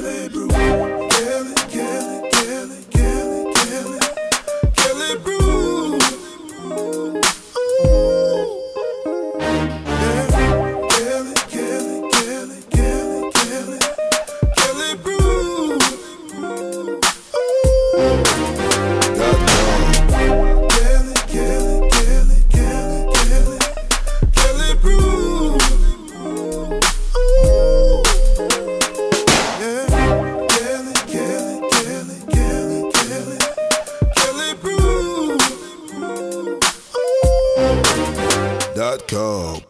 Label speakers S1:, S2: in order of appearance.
S1: Celebrate.
S2: Dot
S1: com.